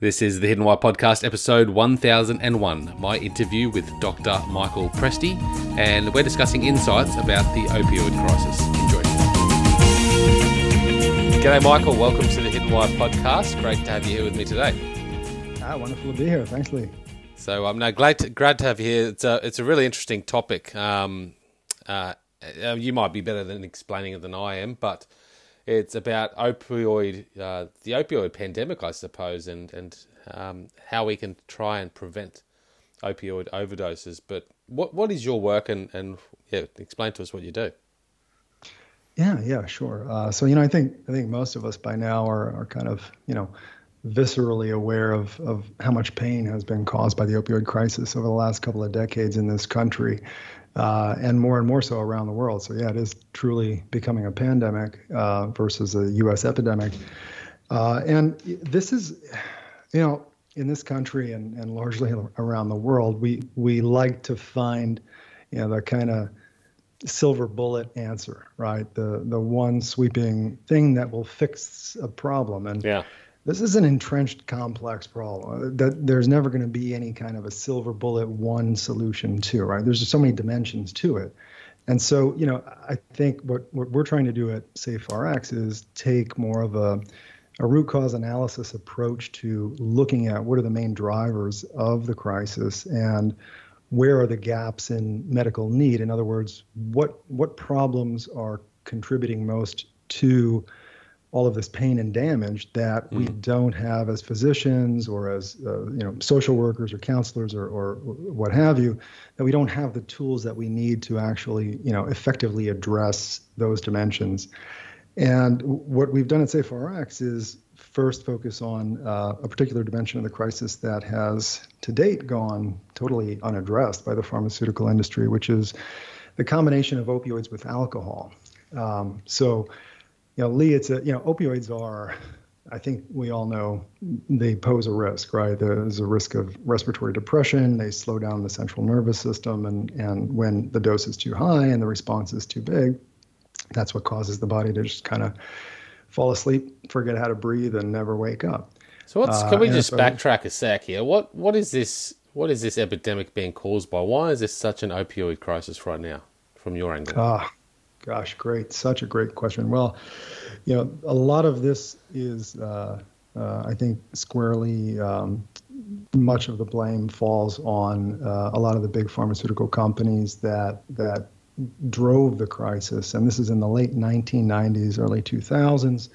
This is the Hidden Why podcast, episode 1001, my interview with Dr. Michael Presti, and we're discussing insights about the opioid crisis. Enjoy. G'day, Michael. Welcome to the Hidden Why podcast. Great to have you here with me today. Ah, wonderful to be here. Thanks, Lee. So I'm now glad to, glad to have you here. It's a, it's a really interesting topic. Um, uh, uh you might be better than explaining it than I am, but it's about opioid, uh, the opioid pandemic, I suppose, and and um, how we can try and prevent opioid overdoses. But what what is your work, and and yeah, explain to us what you do. Yeah, yeah, sure. Uh, so you know, I think I think most of us by now are are kind of you know viscerally aware of of how much pain has been caused by the opioid crisis over the last couple of decades in this country uh, and more and more so around the world. So yeah, it is truly becoming a pandemic uh, versus a U.S. epidemic. Uh, and this is, you know, in this country and, and largely around the world, we we like to find, you know, the kind of silver bullet answer, right? The the one sweeping thing that will fix a problem. And yeah this is an entrenched complex problem. Uh, that there's never going to be any kind of a silver bullet one solution to right? There's just so many dimensions to it. And so you know i think what, what we're trying to do at SafeRx is take more of a, a root cause analysis approach to looking at what are the main drivers of the crisis and where are the gaps in medical need. In other words what what problems are contributing most to all of this pain and damage that mm. we don't have as physicians or as uh, you know social workers or counselors or, or what have you that we don't have the tools that we need to actually you know effectively address those dimensions and what we've done at SafeRx is first focus on uh, a particular dimension of the crisis that has to date gone totally unaddressed by the pharmaceutical industry which is the combination of opioids with alcohol um, so you know, Lee, it's a you know, opioids are, I think we all know they pose a risk, right? There's a risk of respiratory depression. They slow down the central nervous system, and and when the dose is too high and the response is too big, that's what causes the body to just kind of fall asleep, forget how to breathe, and never wake up. So what's? Can we uh, just so, backtrack a sec here? What what is this? What is this epidemic being caused by? Why is this such an opioid crisis right now, from your angle? Ah, Gosh, great. Such a great question. Well, you know, a lot of this is, uh, uh, I think, squarely um, much of the blame falls on uh, a lot of the big pharmaceutical companies that that drove the crisis. And this is in the late 1990s, early 2000s.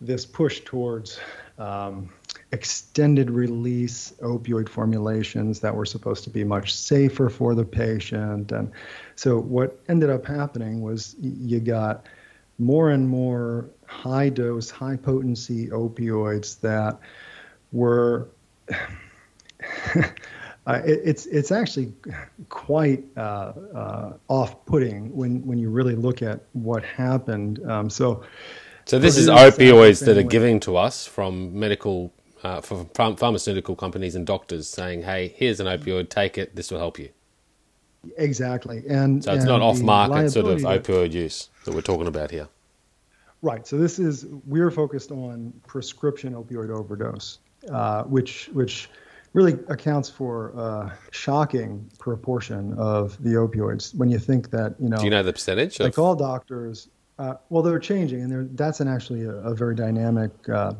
This push towards um, extended release opioid formulations that were supposed to be much safer for the patient. And so what ended up happening was you got more and more high dose, high potency opioids that were. Uh, it, it's it's actually quite uh, uh, off-putting when when you really look at what happened. Um, so, so this is opioids that are giving to us from medical uh, for pharmaceutical companies and doctors saying, "Hey, here's an opioid, take it. This will help you." Exactly, and so it's and not off-market sort of opioid use that we're talking about here. Right. So this is we're focused on prescription opioid overdose, uh, which which really accounts for a shocking proportion of the opioids. When you think that you know, do you know the percentage? Like of... all doctors, uh, well, they're changing, and that's an actually a, a very dynamic uh,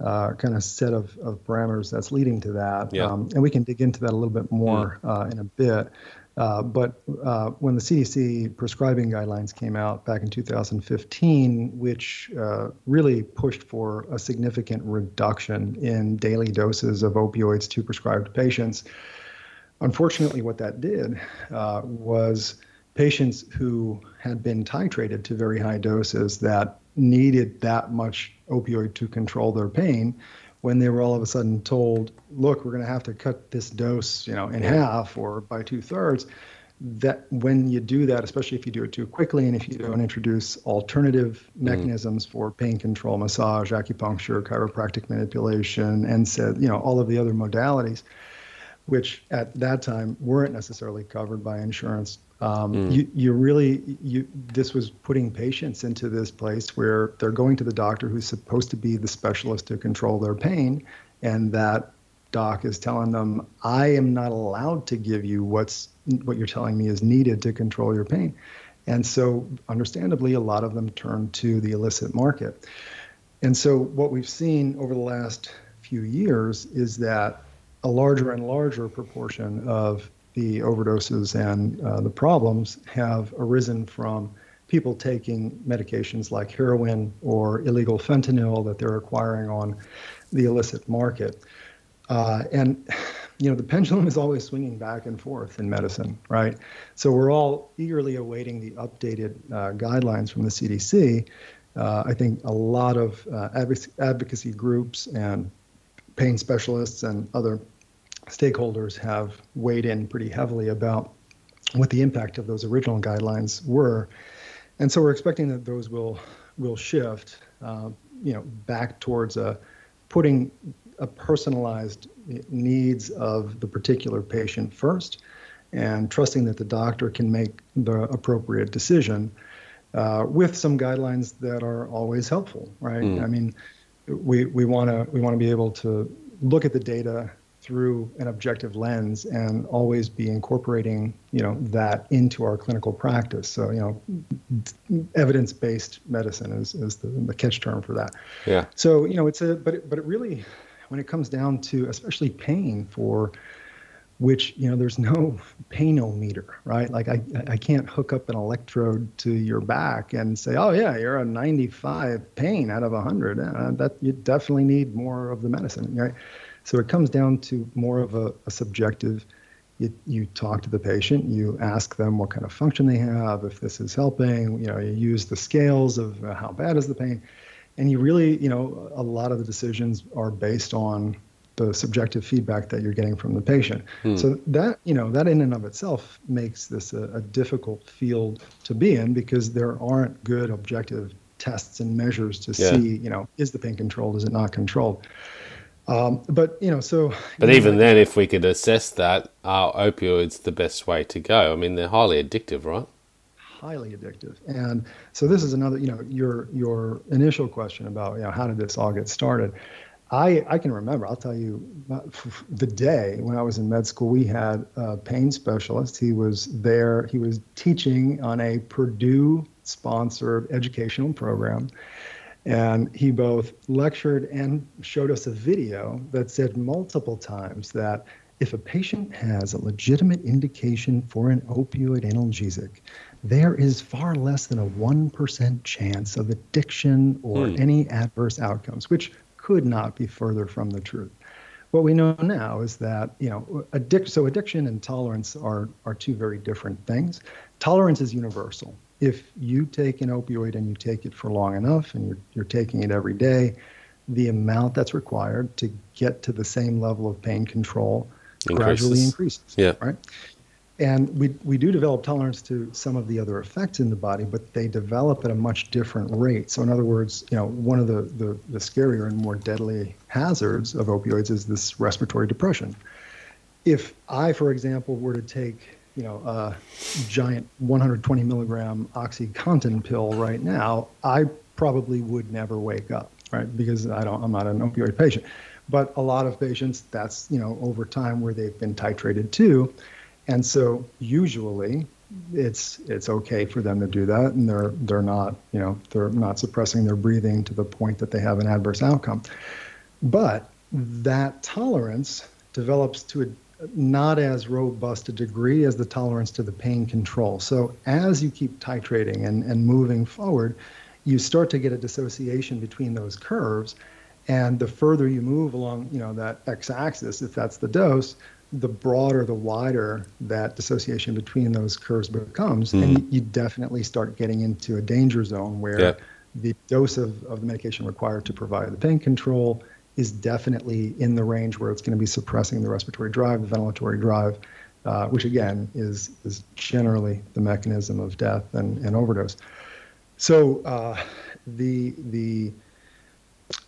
uh, kind of set of, of parameters that's leading to that. Yeah. Um, and we can dig into that a little bit more mm. uh, in a bit. Uh, but uh, when the CDC prescribing guidelines came out back in 2015, which uh, really pushed for a significant reduction in daily doses of opioids to prescribed patients, unfortunately, what that did uh, was patients who had been titrated to very high doses that needed that much opioid to control their pain when they were all of a sudden told, look, we're going to have to cut this dose, you know, in half or by two thirds. That when you do that, especially if you do it too quickly and if you don't introduce alternative mm. mechanisms for pain control, massage, acupuncture, chiropractic manipulation, and said, you know, all of the other modalities, which at that time weren't necessarily covered by insurance, um, mm. you, you really, you, this was putting patients into this place where they're going to the doctor who's supposed to be the specialist to control their pain, and that doc is telling them, I am not allowed to give you what's what you're telling me is needed to control your pain. And so, understandably, a lot of them turn to the illicit market. And so, what we've seen over the last few years is that a larger and larger proportion of the overdoses and uh, the problems have arisen from people taking medications like heroin or illegal fentanyl that they're acquiring on the illicit market. Uh, and you know the pendulum is always swinging back and forth in medicine, right? So we're all eagerly awaiting the updated uh, guidelines from the CDC. Uh, I think a lot of uh, advocacy groups and pain specialists and other stakeholders have weighed in pretty heavily about what the impact of those original guidelines were, and so we're expecting that those will will shift, uh, you know, back towards a putting a personalized needs of the particular patient first, and trusting that the doctor can make the appropriate decision uh, with some guidelines that are always helpful, right? Mm. I mean, we we want to we want to be able to look at the data through an objective lens and always be incorporating you know that into our clinical practice. So you know evidence-based medicine is, is the, the catch term for that. Yeah. So you know it's a but it, but it really when it comes down to especially pain for which you know there's no painometer right? Like i i can't hook up an electrode to your back and say oh yeah you're a 95 pain out of 100 uh, that you definitely need more of the medicine right so it comes down to more of a, a subjective. You, you talk to the patient, you ask them what kind of function they have, if this is helping. You know, you use the scales of uh, how bad is the pain, and you really, you know, a lot of the decisions are based on the subjective feedback that you're getting from the patient. Hmm. So that you know that in and of itself makes this a, a, difficult field to be in because there aren't good objective tests and measures to yeah. see you know is the pain controlled, is it not controlled. Um, but you know, so. But even then, if we could assess that, are opioids the best way to go? I mean, they're highly addictive, right? Highly addictive, and so this is another. You know, your your initial question about you know how did this all get started? I, I can remember, I'll tell you, the day when I was in med school, we had a pain specialist. He was there, he was teaching on a Purdue sponsored educational program. And he both lectured and showed us a video that said multiple times that if a patient has a legitimate indication for an opioid analgesic, there is far less than a 1% chance of addiction or hmm. any adverse outcomes, which could not be further from the truth. What we know now is that, you know, addic- so addiction and tolerance are, are two very different things. Tolerance is universal if you take an opioid and you take it for long enough and you're, you're taking it every day, the amount that's required to get to the same level of pain control increases. gradually increases. Yeah. Right. And we, we do develop tolerance to some of the other effects in the body, but they develop at a much different rate. So, in other words, you know, one of the, the, the scarier and more deadly hazards of opioids is this respiratory depression. If I, for example, were to take you know, a giant 120 milligram OxyContin pill right now, I probably would never wake up, right? Because I don't, I'm not an opioid patient. But a lot of patients, that's, you know, over time where they've been titrated to. And so usually it's it's okay for them to do that and they're they're not, you know, they're not suppressing their breathing to the point that they have an adverse outcome. But that tolerance develops to a not as robust a degree as the tolerance to the pain control. So as you keep titrating and, and moving forward, you start to get a dissociation between those curves. And the further you move along, you know, that x-axis, if that's the dose, the broader, the wider that dissociation between those curves becomes. Mm. And you, definitely start getting into a danger zone where yeah. the dose of, of the medication required to provide the pain control is definitely in the range where it's going to be suppressing the respiratory drive, the ventilatory drive, uh, which again is is generally the mechanism of death and, and overdose. So uh, the the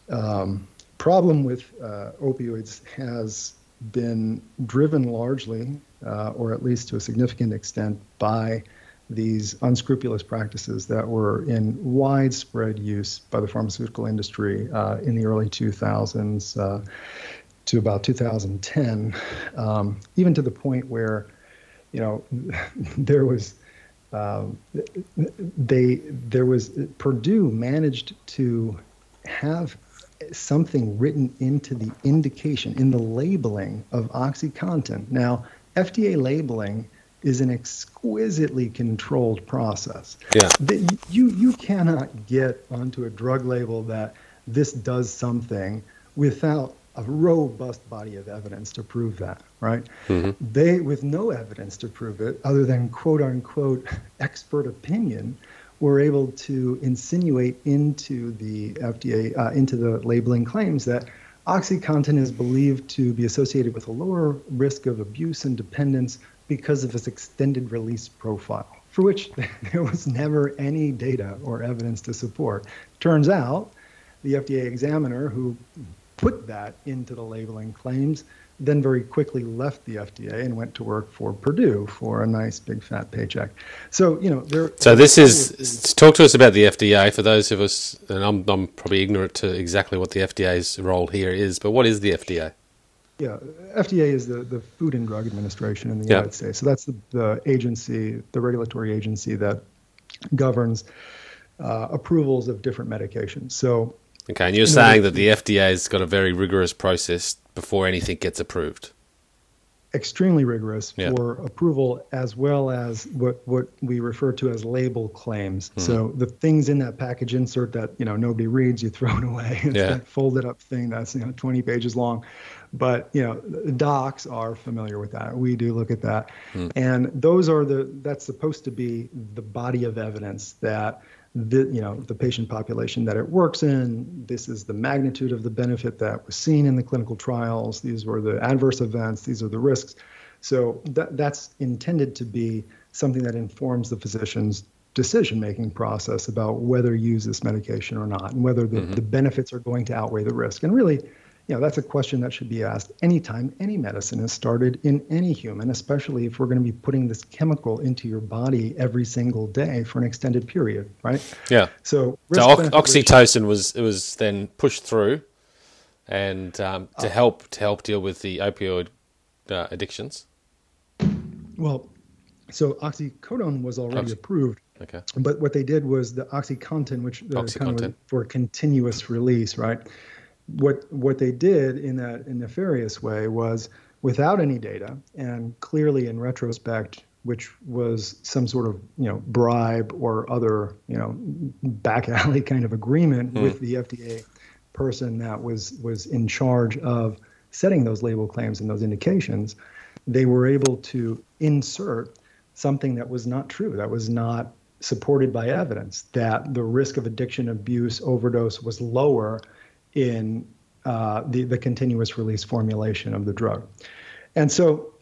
um, problem with uh, opioids has been driven largely, uh, or at least to a significant extent, by these unscrupulous practices that were in widespread use by the pharmaceutical industry uh, in the early 2000s uh, to about 2010, um, even to the point where, you know, there was. Um, they there was Purdue managed to have something written into the indication in the labeling of OxyContin. Now, FDA labeling is an exquisitely controlled process. Yeah. The, you you cannot get onto a drug label that this does something without a robust body of evidence to prove that, right? Mm-hmm. They, with no evidence to prove it, other than quote unquote expert opinion, were able to insinuate into the FDA, uh, into the labeling claims that OxyContin is believed to be associated with a lower risk of abuse and dependence because of its extended release profile, for which there was never any data or evidence to support. Turns out the FDA examiner who put that into the labeling claims then very quickly left the FDA and went to work for Purdue for a nice big fat paycheck. So you know, there. So this is talk to us about the FDA for those of us, and I'm I'm probably ignorant to exactly what the FDA's role here is, but what is the FDA? Yeah, FDA is the, the Food and Drug Administration in the United States. So that's the, the agency, the regulatory agency that governs uh, approvals of different medications. So Okay, and you're saying that the FDA has got a very rigorous process before anything gets approved. Extremely rigorous yeah. for approval, as well as what, what we refer to as label claims. Mm-hmm. So the things in that package insert that you know nobody reads, you throw it away. It's yeah. that folded up thing that's you know 20 pages long. But you know, docs are familiar with that. We do look at that, mm. and those are the that's supposed to be the body of evidence that the, you know, the patient population that it works in. This is the magnitude of the benefit that was seen in the clinical trials. These were the adverse events. These are the risks. So that, that's intended to be something that informs the physician's decision-making process about whether to use this medication or not, and whether the, mm-hmm. the benefits are going to outweigh the risk. And really, you know, that's a question that should be asked anytime any medicine is started in any human, especially if we're going to be putting this chemical into your body every single day for an extended period, right? Yeah. So, so oxytocin was it was then pushed through, and um, to uh, help to help deal with the opioid uh, addictions. Well, so oxycodone was already Oxy- approved. Okay. But what they did was the OxyContin, which uh, kind of for continuous release, right? What what they did in that nefarious way was without any data and clearly in retrospect which was some sort of you know bribe or other you know back alley kind of agreement mm. with the FDA person that was was in charge of setting those label claims and those indications they were able to insert something that was not true that was not supported by evidence that the risk of addiction abuse overdose was lower in uh, the, the continuous release formulation of the drug. And so,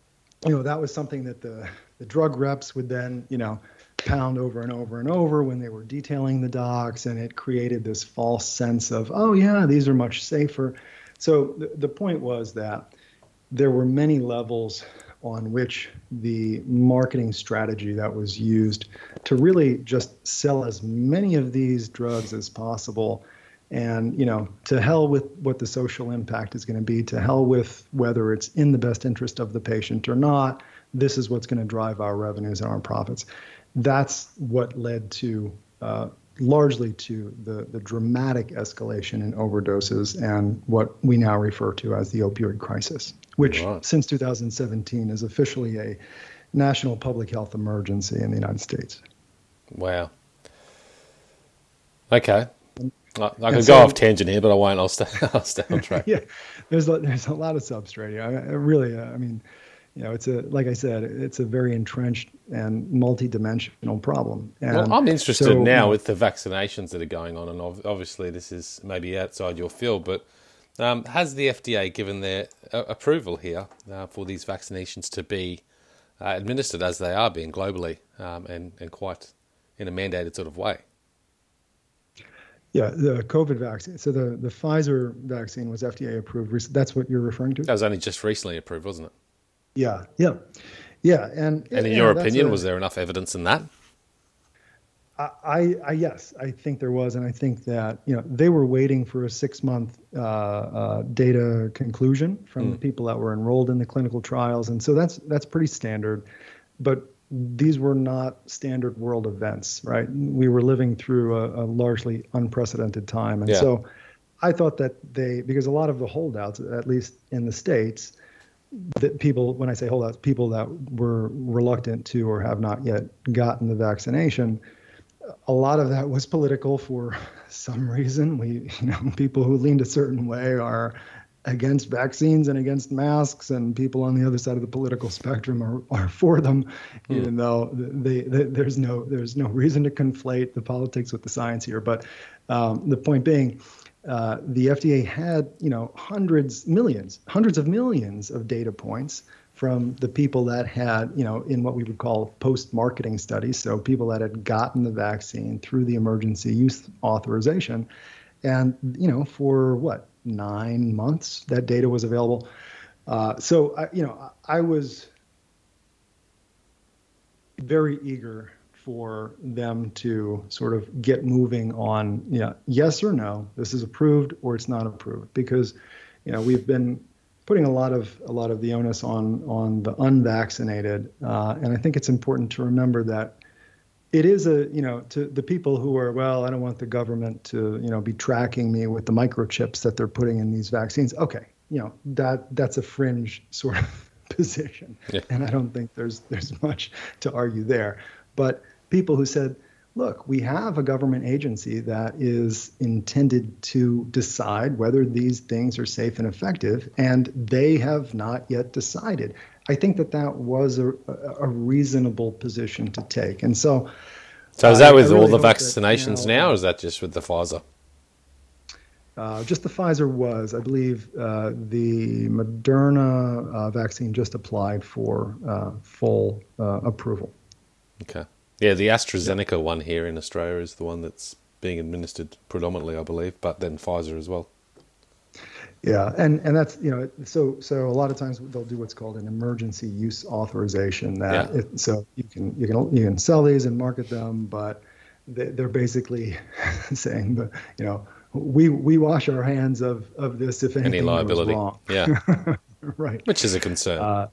you know, that was something that the, the drug reps would then, you know, pound over and over and over when they were detailing the docs, and it created this false sense of, oh, yeah, these are much safer. So the, the point was that there were many levels on which the marketing strategy that was used to really just sell as many of these drugs as possible and you know to hell with what the social impact is going to be to hell with whether it's in the best interest of the patient or not this is what's going to drive our revenues and our profits. That's what led to uh, largely to the, the dramatic escalation in overdoses and what we now refer to as the opioid crisis which wow. since 2017 is officially a national public health emergency in the united states. Wow. Okay I, I go off tangent here, but I won't. I'll stay. I'll stay on track. yeah, there's a, there's a lot of substrate here. I, I really, uh, I mean, you know, it's a like I said, it's a very entrenched and multi-dimensional problem. And well, I'm interested so, now with the vaccinations that are going on, and obviously this is maybe outside your field, but um, has the FDA given their uh, approval here uh, for these vaccinations to be uh, administered as they are being globally um, and and quite in a mandated sort of way? Yeah, the COVID vaccine. So the, the Pfizer vaccine was FDA approved. That's what you're referring to? That was only just recently approved, wasn't it? Yeah, yeah, yeah. And and in your opinion, a, was there enough evidence in that? I, I, yes, I think there was, and I think that you know they were waiting for a six-month uh, uh, data conclusion from mm. the people that were enrolled in the clinical trials, and so that's that's pretty standard. But these were not standard world events, right? We were living through a, a largely unprecedented time, and yeah. so I thought that they because a lot of the holdouts, at least in the states, that people when I say holdouts, people that were reluctant to or have not yet gotten the vaccination a lot of that was political for some reason. We, you know, people who leaned a certain way are against vaccines and against masks, and people on the other side of the political spectrum are, are for them, mm. even though they, they, there's no there's no reason to conflate the politics with the science here. But um, the point being, uh, the FDA had you know hundreds, millions, hundreds of millions of data points from the people that had, you know, in what we would call post-marketing studies, so people that had gotten the vaccine through the emergency use authorization, and you know, for what nine months that data was available. Uh, so, I, you know, I was very eager for them to sort of get moving on, yeah, yes or no, this is approved or it's not approved, because you know we've been putting a lot of a lot of the onus on on the unvaccinated, uh, and I think it's important to remember that it is a you know to the people who are well, I don't want the government to you know be tracking me with the microchips that they're putting in these vaccines. Okay, you know that that's a fringe sort of position, yeah. and I don't think there's there's much to argue there. But people who said look, we have a government agency that is intended to decide whether these things are safe and effective, and they have not yet decided. I think that that was a, a reasonable position to take. And so. So is that with really all the vaccinations that, you know, now, or is that just with the Pfizer? Uh, just the Pfizer was, I believe, uh, the Moderna uh, vaccine just applied for uh, full uh, approval. Okay. Yeah, the AstraZeneca yeah. one here in Australia is the one that's being administered predominantly, I believe, but then Pfizer as well. Yeah, and and that's you know so so a lot of times they'll do what's called an emergency use authorization. That yeah. it, so you can you can you can sell these and market them, but they, they're basically saying that you know we we wash our hands of of this if anything Any liability. goes wrong. Yeah, right. Which is a concern. Uh,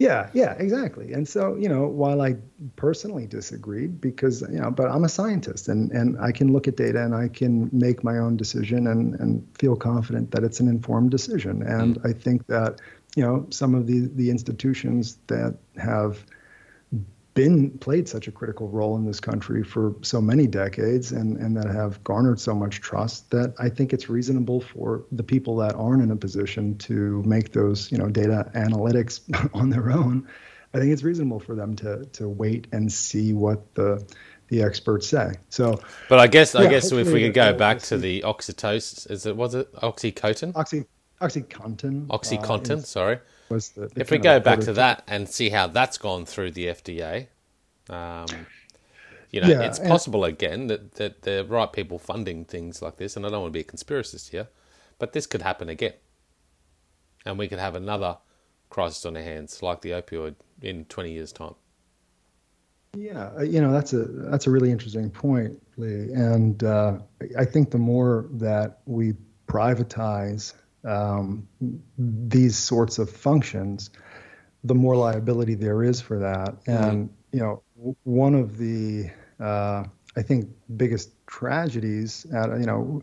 yeah, yeah, exactly. And so, you know, while I personally disagreed because, you know, but I'm a scientist and, and I can look at data and I can make my own decision and, and feel confident that it's an informed decision. And mm. I think that, you know, some of the, the institutions that have – been played such a critical role in this country for so many decades and, and that have garnered so much trust that I think it's reasonable for the people that aren't in a position to make those, you know, data analytics on their own. I think it's reasonable for them to to wait and see what the the experts say. So, but I guess I guess if we could go back to the oxytocin, is it was it oxycodone? Oxy oxycontin. Oxycontin, uh, sorry was the, the if we go back to that and see how that's gone through the FDA, um, you know, yeah, it's possible again that, that the right people funding things like this, and I don't want to be a conspiracist here, but this could happen again, and we could have another crisis on our hands like the opioid in twenty years' time. Yeah, uh, you know that's a that's a really interesting point, Lee, and uh, I think the more that we privatize um, these sorts of functions, the more liability there is for that. Mm-hmm. And you know, one of the uh, I think biggest tragedies, at, you know,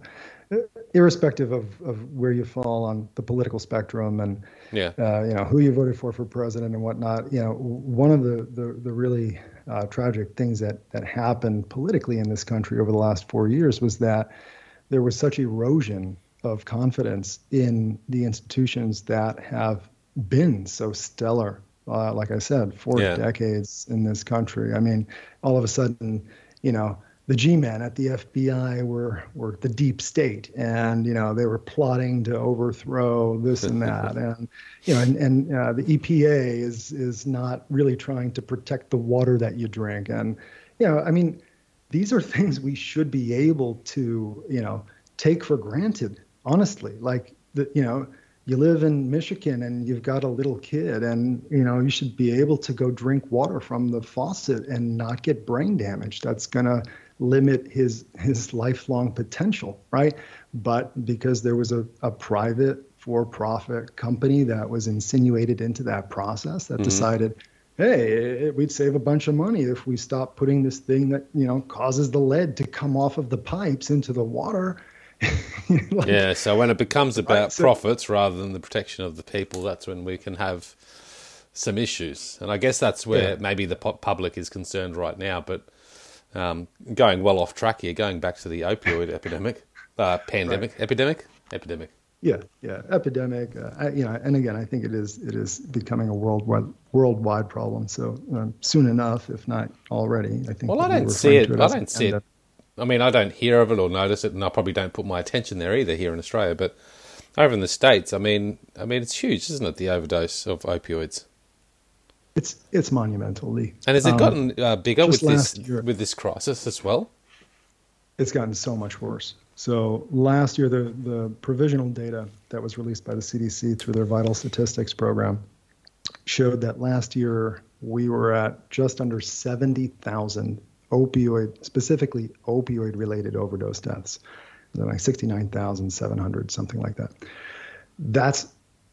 irrespective of, of where you fall on the political spectrum and yeah. uh, you know who you voted for for president and whatnot. You know, one of the the, the really uh, tragic things that that happened politically in this country over the last four years was that there was such erosion of confidence in the institutions that have been so stellar. Uh, like I said, for yeah. decades in this country. I mean, all of a sudden, you know, the G-men at the FBI were were the deep state, and you know they were plotting to overthrow this and that, and you know, and, and uh, the EPA is is not really trying to protect the water that you drink, and you know, I mean, these are things we should be able to you know take for granted honestly like the you know you live in Michigan and you've got a little kid and you know you should be able to go drink water from the faucet and not get brain damage that's going to limit his his lifelong potential right but because there was a, a private for-profit company that was insinuated into that process that mm-hmm. decided hey we'd save a bunch of money if we stop putting this thing that you know causes the lead to come off of the pipes into the water like, yeah, so when it becomes about so, profits rather than the protection of the people, that's when we can have some issues. And I guess that's where yeah. maybe the public is concerned right now. But um, going well off track here, going back to the opioid epidemic, uh, pandemic, right. epidemic, epidemic. Yeah, yeah, epidemic. Uh, I, you know, and again, I think it is it is becoming a worldwide worldwide problem. So um, soon enough, if not already, I think. Well, I don't see it. it I don't see it I mean, I don't hear of it or notice it, and I probably don't put my attention there either here in Australia. But over in the states, I mean, I mean, it's huge, isn't it? The overdose of opioids. It's it's monumental, Lee. And has it um, gotten uh, bigger with this year, with this crisis as well? It's gotten so much worse. So last year, the the provisional data that was released by the CDC through their vital statistics program showed that last year we were at just under seventy thousand opioid, specifically opioid related overdose deaths. like 69,700, something like that. That's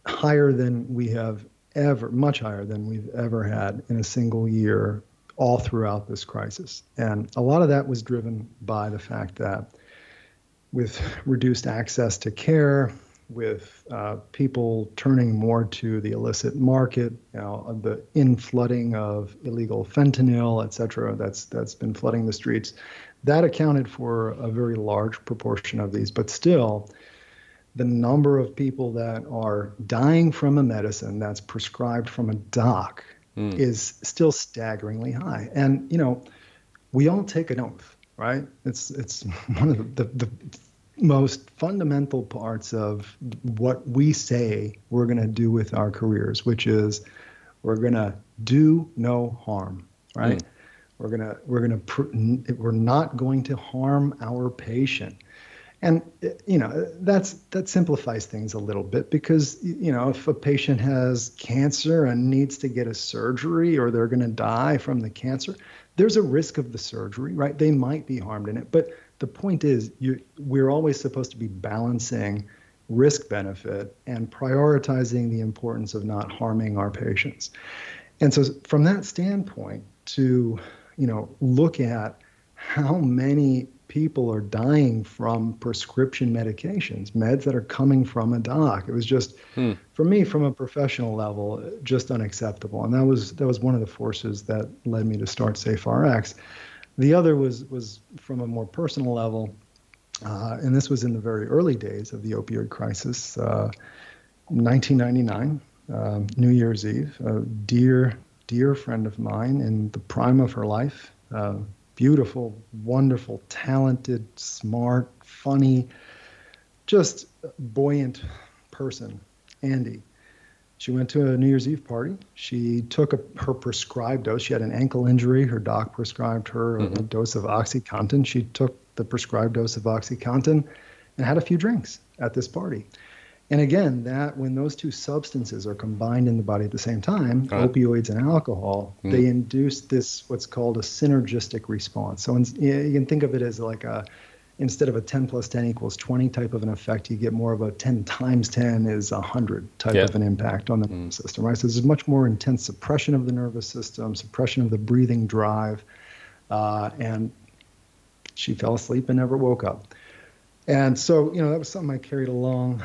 higher than we have ever, much higher than we've ever had in a single year all throughout this crisis. And a lot of that was driven by the fact that with reduced access to care, with uh, people turning more to the illicit market, you know, the inflooding of illegal fentanyl, et cetera, that's that's been flooding the streets. That accounted for a very large proportion of these, but still, the number of people that are dying from a medicine that's prescribed from a doc mm. is still staggeringly high. And you know, we all take an oath, right? It's it's one of the, the, the most fundamental parts of what we say we're going to do with our careers, which is we're going to do no harm, right? Mm. We're going to we're going to we're not going to harm our patient. And you know, that's that simplifies things a little bit because you know, if a patient has cancer and needs to get a surgery or they're going to die from the cancer, there's a risk of the surgery, right? They might be harmed in it, but the point is you, we're always supposed to be balancing risk benefit and prioritizing the importance of not harming our patients. And so from that standpoint to you know look at how many people are dying from prescription medications, meds that are coming from a doc. It was just, hmm. for me, from a professional level, just unacceptable. And that was that was one of the forces that led me to start SafeRx. The other was was from a more personal level, uh, and this was in the very early days of the opioid crisis, uh, 1999, um, New Year's Eve. A dear dear friend of mine in the prime of her life, uh, beautiful, wonderful, talented, smart, funny, just buoyant person, Andy. She went to a New Year's Eve party. She took a, her prescribed dose. She had an ankle injury. Her doc prescribed her mm-hmm. a dose of OxyContin. She took the prescribed dose of OxyContin and had a few drinks at this party. And again, that when those two substances are combined in the body at the same time, right. opioids and alcohol, mm. they induce this what's called a synergistic response. So you can think of it as like a instead of a 10 plus 10 equals 20 type of an effect, you get more of a 10 times 10 is 100 type of an impact on the mm. nervous system, right? So there's much more intense suppression of the nervous system, suppression of the breathing drive, uh, and she fell asleep and never woke up. And so, you know, that was something I carried along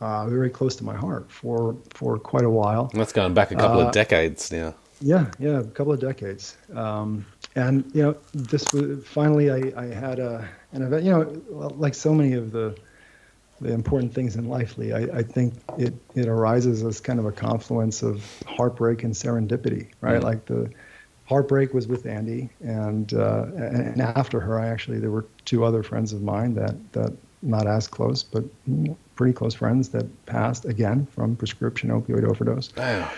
uh, very close to my heart for for quite a while. That's gone back a couple uh, of decades now. Yeah, yeah, a couple of decades. Um, and you know, this was finally I, I had a an event. You know, like so many of the the important things in life, Lee, I, I think it it arises as kind of a confluence of heartbreak and serendipity, right? Mm-hmm. Like the heartbreak was with Andy, and uh, and after her, I actually there were two other friends of mine that that not as close, but pretty close friends that passed again from prescription opioid overdose. Wow.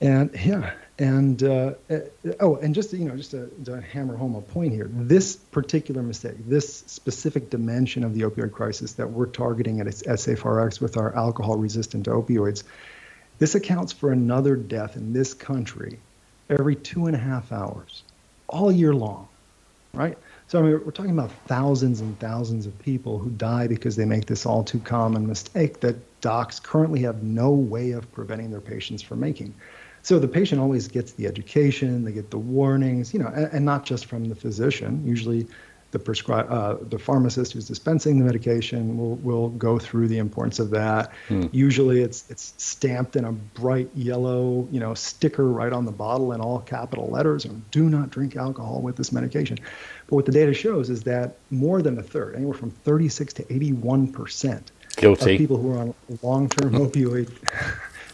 And yeah, And uh, uh, oh, and just to, you know, just to, to, hammer home a point here, this particular mistake, this specific dimension of the opioid crisis that we're targeting at SafeRx with our alcohol-resistant opioids, this accounts for another death in this country every two and a half hours, all year long, right? So I mean, we're talking about thousands and thousands of people who die because they make this all too common mistake that docs currently have no way of preventing their patients from making. So the patient always gets the education, they get the warnings, you know, and, and not just from the physician. Usually, the prescribe uh, the pharmacist who's dispensing the medication will will go through the importance of that. Hmm. Usually, it's it's stamped in a bright yellow, you know, sticker right on the bottle in all capital letters, and do not drink alcohol with this medication. But what the data shows is that more than a third, anywhere from 36 to 81 percent of people who are on long-term opioid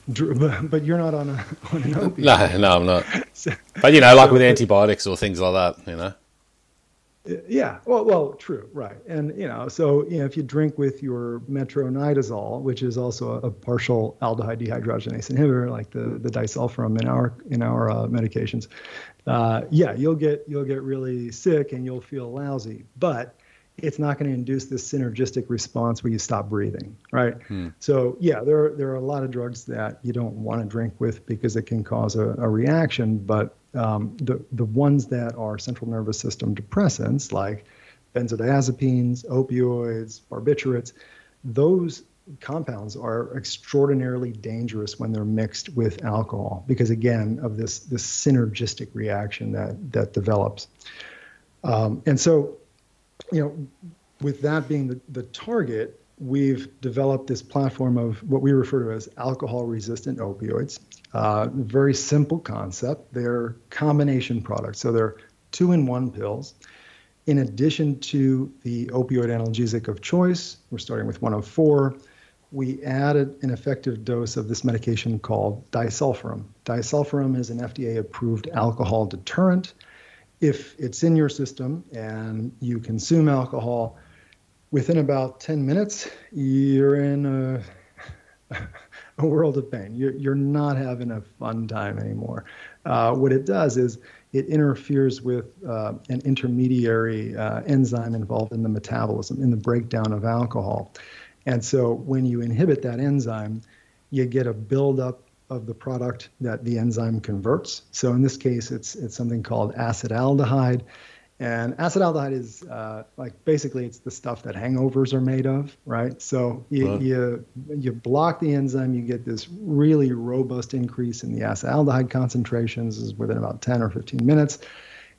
but you're not on, a, on an opiate. No, no, I'm not. so, but you know, like so, with antibiotics or things like that, you know. Yeah, well, well, true, right, and you know, so you know, if you drink with your metronidazole, which is also a, a partial aldehyde dehydrogenase inhibitor, like the the disulfiram in our in our uh, medications, uh, yeah, you'll get you'll get really sick and you'll feel lousy, but it's not going to induce this synergistic response where you stop breathing, right? Hmm. So yeah, there are, there are a lot of drugs that you don't want to drink with because it can cause a, a reaction. But um, the the ones that are central nervous system depressants, like benzodiazepines, opioids, barbiturates, those compounds are extraordinarily dangerous when they're mixed with alcohol because again of this this synergistic reaction that that develops. Um, and so you know, with that being the, the target, we've developed this platform of what we refer to as alcohol resistant opioids. Uh, very simple concept. They're combination products. So they're two in one pills. In addition to the opioid analgesic of choice, we're starting with 104, we added an effective dose of this medication called disulfiram. Disulfiram is an FDA approved alcohol deterrent if it's in your system and you consume alcohol, within about 10 minutes, you're in a, a world of pain. You're, you're not having a fun time anymore. Uh, what it does is it interferes with uh, an intermediary uh, enzyme involved in the metabolism, in the breakdown of alcohol. And so when you inhibit that enzyme, you get a buildup of the product that the enzyme converts. So in this case, it's it's something called acetaldehyde, and acetaldehyde is uh, like basically it's the stuff that hangovers are made of, right? So you, right. you you block the enzyme, you get this really robust increase in the acetaldehyde concentrations is within about 10 or 15 minutes,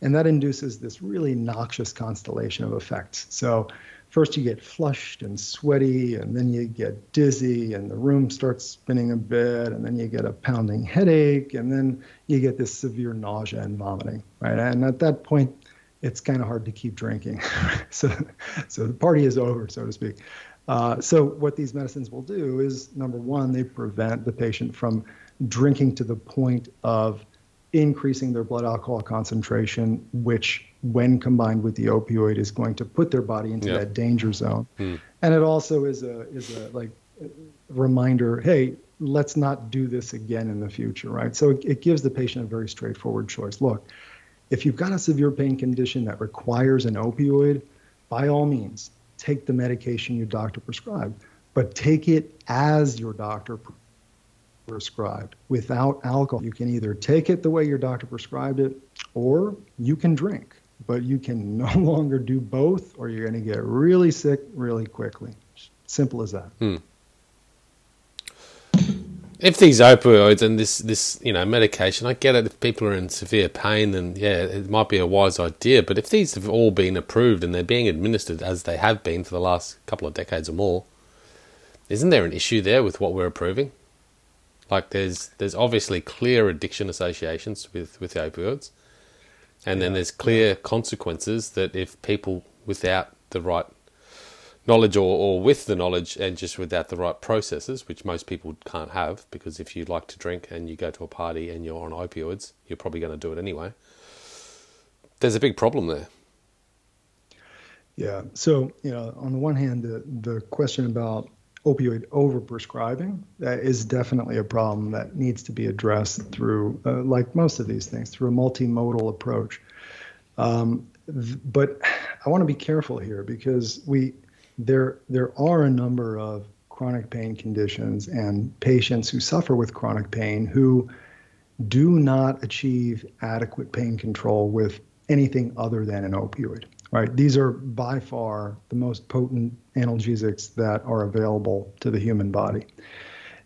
and that induces this really noxious constellation of effects. So first you get flushed and sweaty, and then you get dizzy, and the room starts spinning a bit, and then you get a pounding headache, and then you get this severe nausea and vomiting, right? And at that point, it's kind of hard to keep drinking. so, so the party is over, so to speak. Uh, so what these medicines will do is number one, they prevent the patient from drinking to the point of increasing their blood alcohol concentration, which, when combined with the opioid, is going to put their body into that danger zone. Hmm. And it also is a is a like reminder, hey, let's not do this again in the future, right? So it, it gives the patient a very straightforward choice. Look, if you've got a severe pain condition that requires an opioid, by all means, take the medication your doctor prescribed, but take it as your doctor prescribed without alcohol. You can either take it the way your doctor prescribed it or you can drink, but you can no longer do both or you're going to get really sick really quickly. Simple as that. Hmm. If these opioids and this, this you know medication, I get it. If people are in severe pain, then yeah, it might be a wise idea. But if these have all been approved and they're being administered as they have been for the last couple of decades or more, isn't there an issue there with what we're approving? Like there's there's obviously clear addiction associations with with opioids, and yeah. then there's clear consequences that if people without the right knowledge or, or with the knowledge and just without the right processes, which most people can't have, because if you like to drink and you go to a party and you're on opioids, you're probably going to do it anyway. There's a big problem there. Yeah. So, you know, on the one hand, the, the question about opioid overprescribing is definitely a problem that needs to be addressed through, uh, like most of these things, through a multimodal approach. Um, th- but I want to be careful here because we there there are a number of chronic pain conditions and patients who suffer with chronic pain who do not achieve adequate pain control with anything other than an opioid right? These are by far the most potent analgesics that are available to the human body.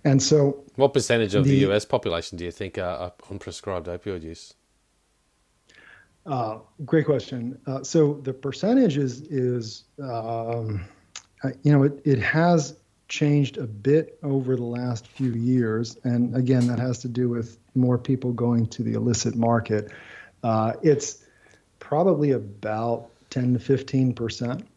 And so, what percentage of the, the US population do you think are on prescribed opioid use? Uh, great question. Uh, so the percentage is is um, uh, you know it it has changed a bit over the last few years, and again that has to do with more people going to the illicit market. Uh, it's probably about 10 to 15 percent.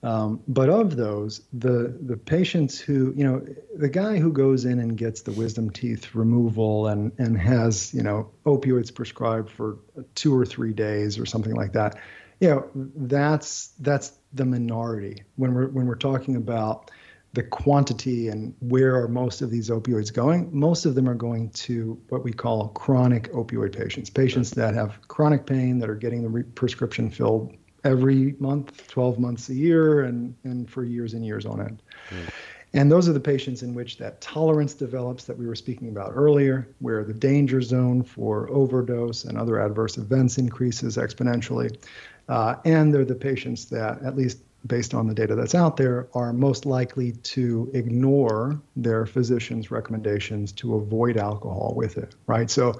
Um, but of those, the the patients who, you know, the guy who goes in and gets the wisdom teeth removal and and has, you know, opioids prescribed for two or three days or something like that, you know, that's that's the minority when we're when we're talking about the quantity and where are most of these opioids going? Most of them are going to what we call chronic opioid patients, patients that have chronic pain that are getting the re- prescription filled every month, 12 months a year, and, and for years and years on end. Mm. And those are the patients in which that tolerance develops that we were speaking about earlier, where the danger zone for overdose and other adverse events increases exponentially. Uh, and they're the patients that, at least based on the data that's out there, are most likely to ignore their physician's recommendations to avoid alcohol with it, right? So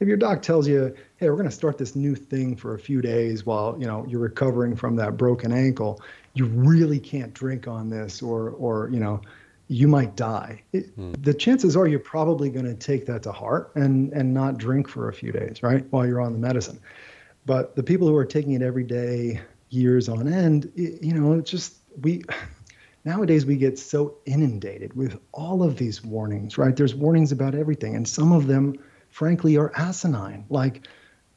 if your doc tells you, hey, we're going to start this new thing for a few days while you know you're recovering from that broken ankle, you really can't drink on this, or or you know, you might die. It, hmm. The chances are you're probably going to take that to heart and and not drink for a few days, right, while you're on the medicine. But the people who are taking it every day, years on end, it, you know, it's just we nowadays we get so inundated with all of these warnings, right? There's warnings about everything, and some of them frankly, are asinine. Like,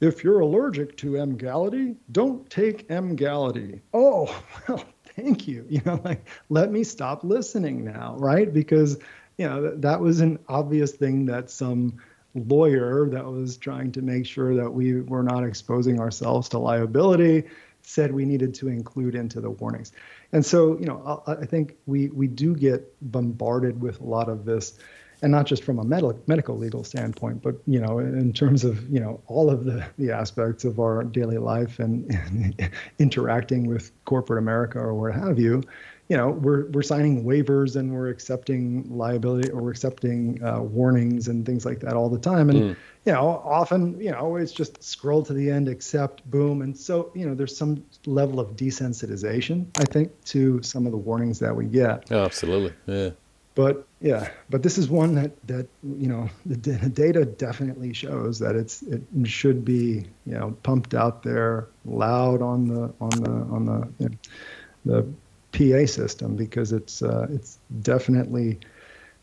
if you're allergic to Emgality, don't take Emgality. Oh, well, thank you. You know, like, let me stop listening now, right? Because, you know, that, that was an obvious thing that some lawyer that was trying to make sure that we were not exposing ourselves to liability said we needed to include into the warnings. And so, you know, I, I think we we do get bombarded with a lot of this and not just from a medical medical legal standpoint, but you know, in terms of you know all of the the aspects of our daily life and, and interacting with corporate America or what have you, you know, we're we're signing waivers and we're accepting liability or we're accepting uh, warnings and things like that all the time, and mm. you know, often you know it's just scroll to the end, accept, boom, and so you know, there's some level of desensitization, I think, to some of the warnings that we get. Oh, absolutely, yeah. But yeah, but this is one that that you know the, the data definitely shows that it's it should be you know pumped out there loud on the on the on the you know, the PA system because it's uh, it's definitely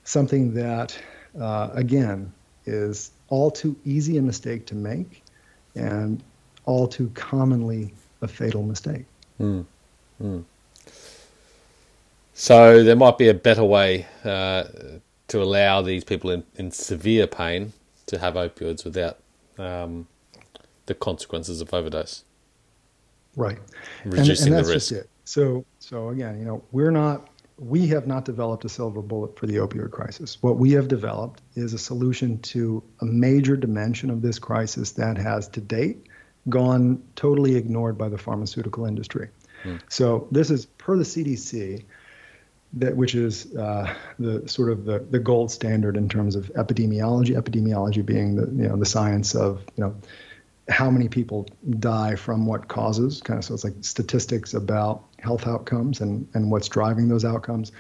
something that uh, again is all too easy a mistake to make and all too commonly a fatal mistake. Mm. Mm. So there might be a better way uh, to allow these people in, in severe pain to have opioids without um, the consequences of overdose. Right. Reducing and, and the risk. So, so again, you know, we're not, we have not developed a silver bullet for the opioid crisis. What we have developed is a solution to a major dimension of this crisis that has to date gone totally ignored by the pharmaceutical industry. Hmm. So this is per the CDC that which is uh, the sort of the, the gold standard in terms of epidemiology. Epidemiology being the you know the science of you know how many people die from what causes. Kind of so it's like statistics about health outcomes and and what's driving those outcomes.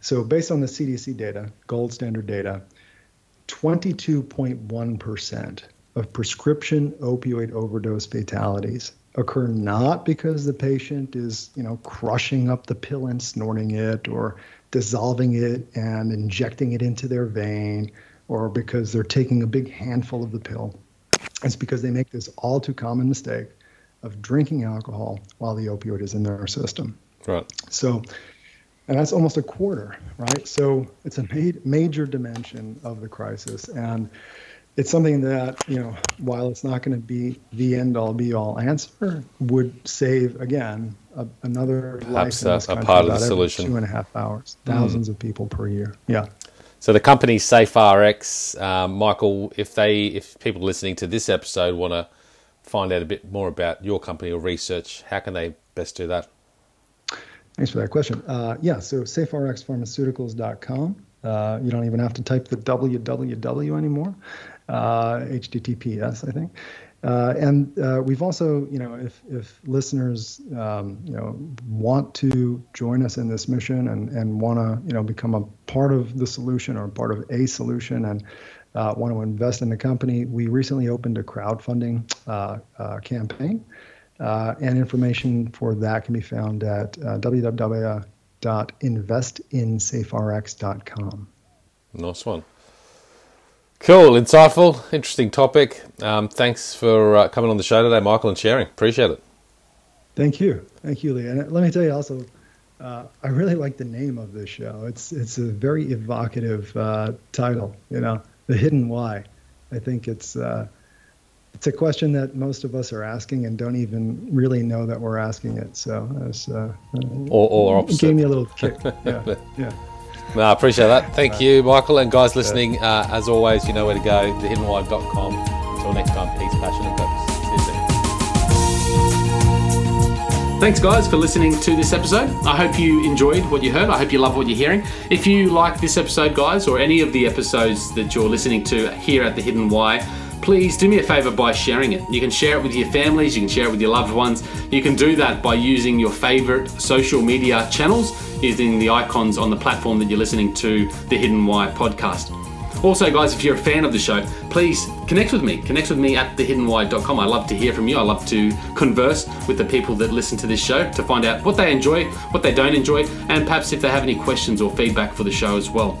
So based on the CDC data, gold standard data, 22.1 percent of prescription opioid overdose fatalities occur not because the patient is, you know, crushing up the pill and snorting it or dissolving it and injecting it into their vein or because they're taking a big handful of the pill. It's because they make this all too common mistake of drinking alcohol while the opioid is in their system. Right. So and that's almost a quarter, right? So it's a ma- major dimension of the crisis, and it's something that you know, while it's not going to be the end all be all answer, would save again a, another Perhaps life a, a part of the solution. Two and a half hours, thousands mm. of people per year. Yeah. So the company SafeRx, um, Michael, if they, if people listening to this episode want to find out a bit more about your company or research, how can they best do that? Thanks for that question. Uh, yeah, so saferxpharmaceuticals.com. Uh, you don't even have to type the www anymore. Uh, HTTPS, I think. Uh, and uh, we've also, you know, if, if listeners, um, you know, want to join us in this mission and, and want to, you know, become a part of the solution or part of a solution and uh, want to invest in the company, we recently opened a crowdfunding uh, uh, campaign. Uh, and information for that can be found at uh, www.investinsaferx.com. Nice one. Cool, insightful, interesting topic. Um, thanks for uh, coming on the show today, Michael, and sharing. Appreciate it. Thank you, thank you, Lee. And let me tell you also, uh, I really like the name of this show. It's it's a very evocative uh, title. You know, the hidden why. I think it's uh, it's a question that most of us are asking and don't even really know that we're asking it. So it's uh, or, or opposite. gave me a little kick. Yeah, yeah. No, I appreciate that. Thank you, Michael, and guys listening. Uh, as always, you know where to go. Thehiddenwhy.com. Until next time, peace, passion, and purpose. See you soon. Thanks, guys, for listening to this episode. I hope you enjoyed what you heard. I hope you love what you're hearing. If you like this episode, guys, or any of the episodes that you're listening to here at The Hidden Why, please do me a favor by sharing it. You can share it with your families, you can share it with your loved ones. You can do that by using your favorite social media channels, using the icons on the platform that you're listening to the Hidden Why podcast. Also, guys, if you're a fan of the show, please connect with me. Connect with me at thehiddenwhy.com. I love to hear from you. I love to converse with the people that listen to this show to find out what they enjoy, what they don't enjoy, and perhaps if they have any questions or feedback for the show as well.